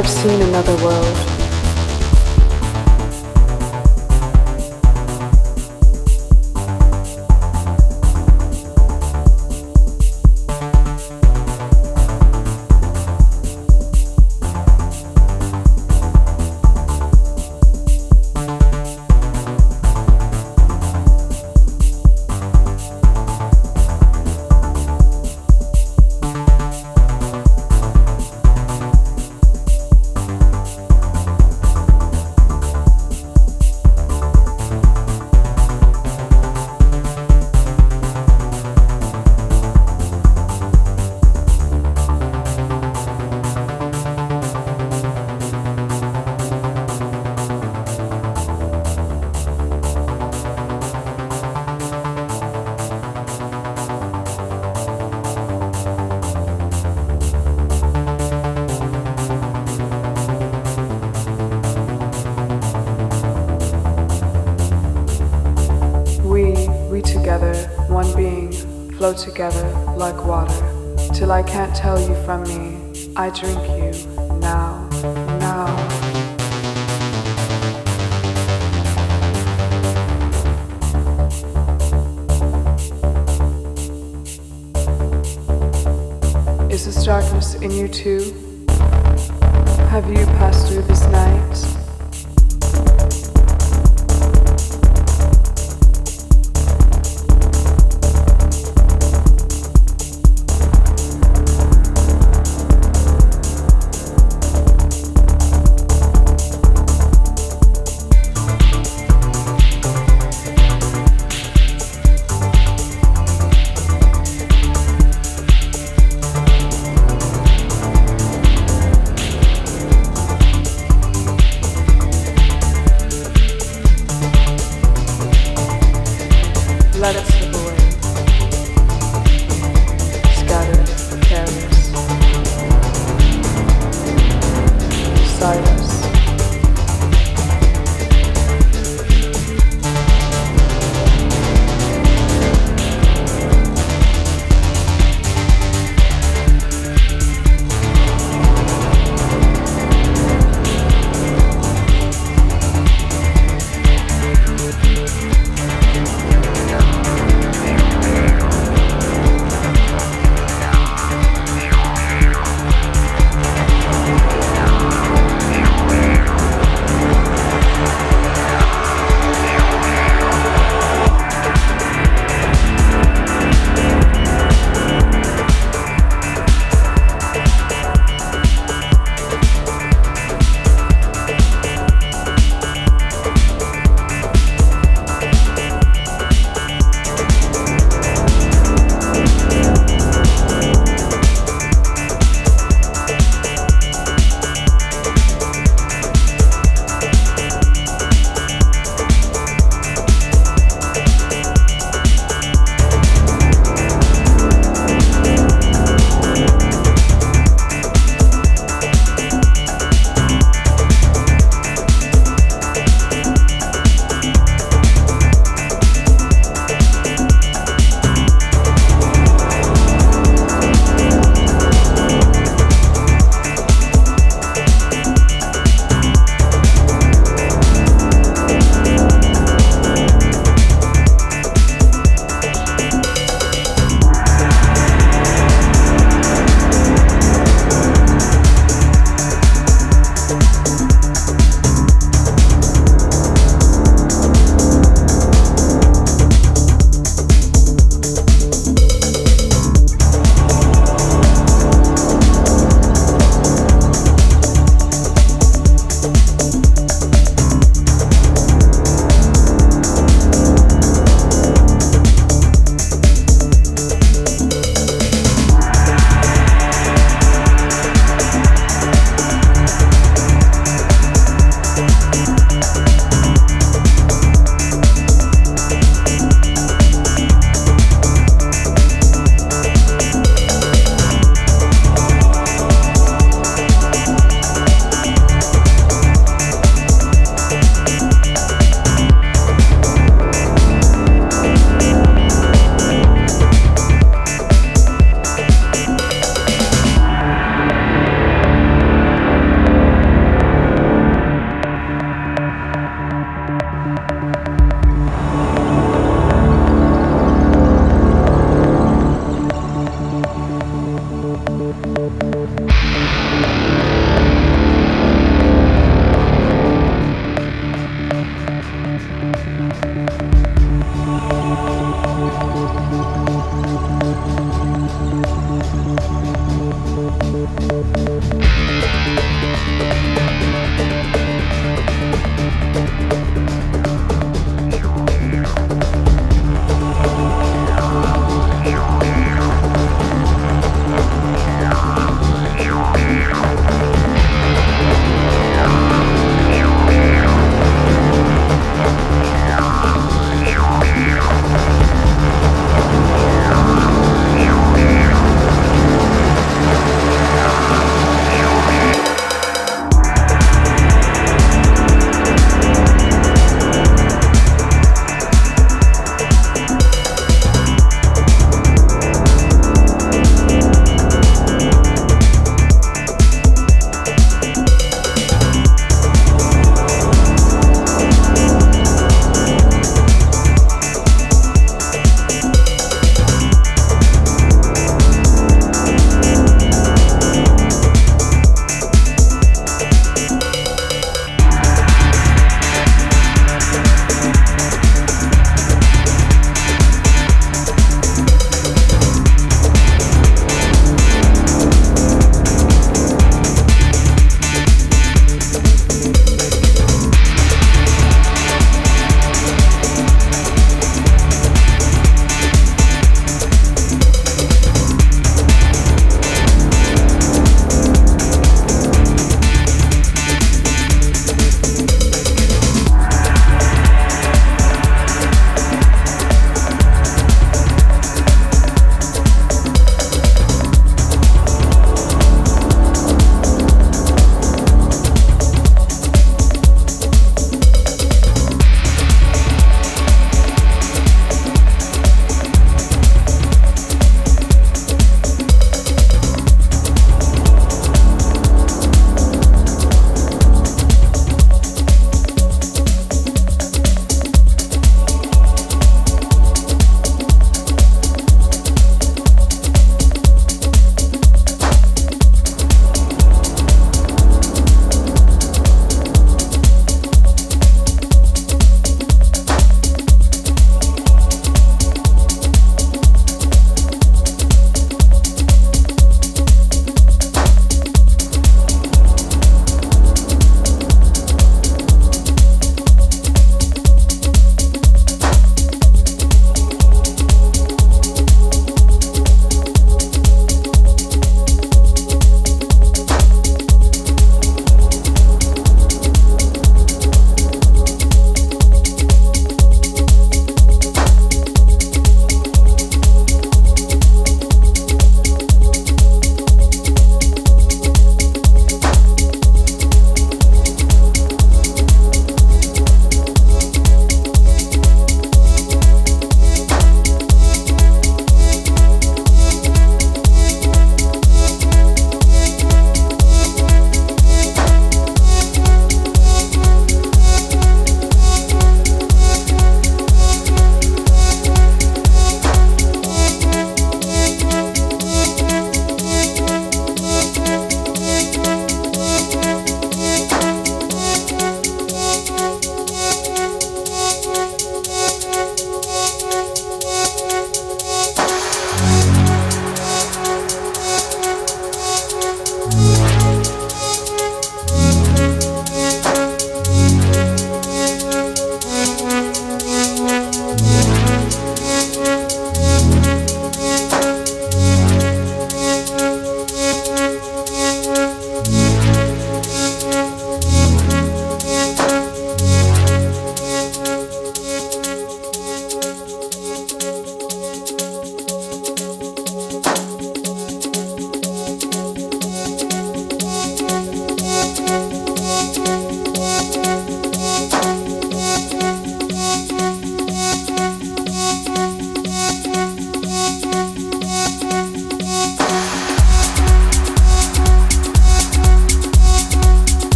I've seen another world. Flow together like water till I can't tell you from me. I drink you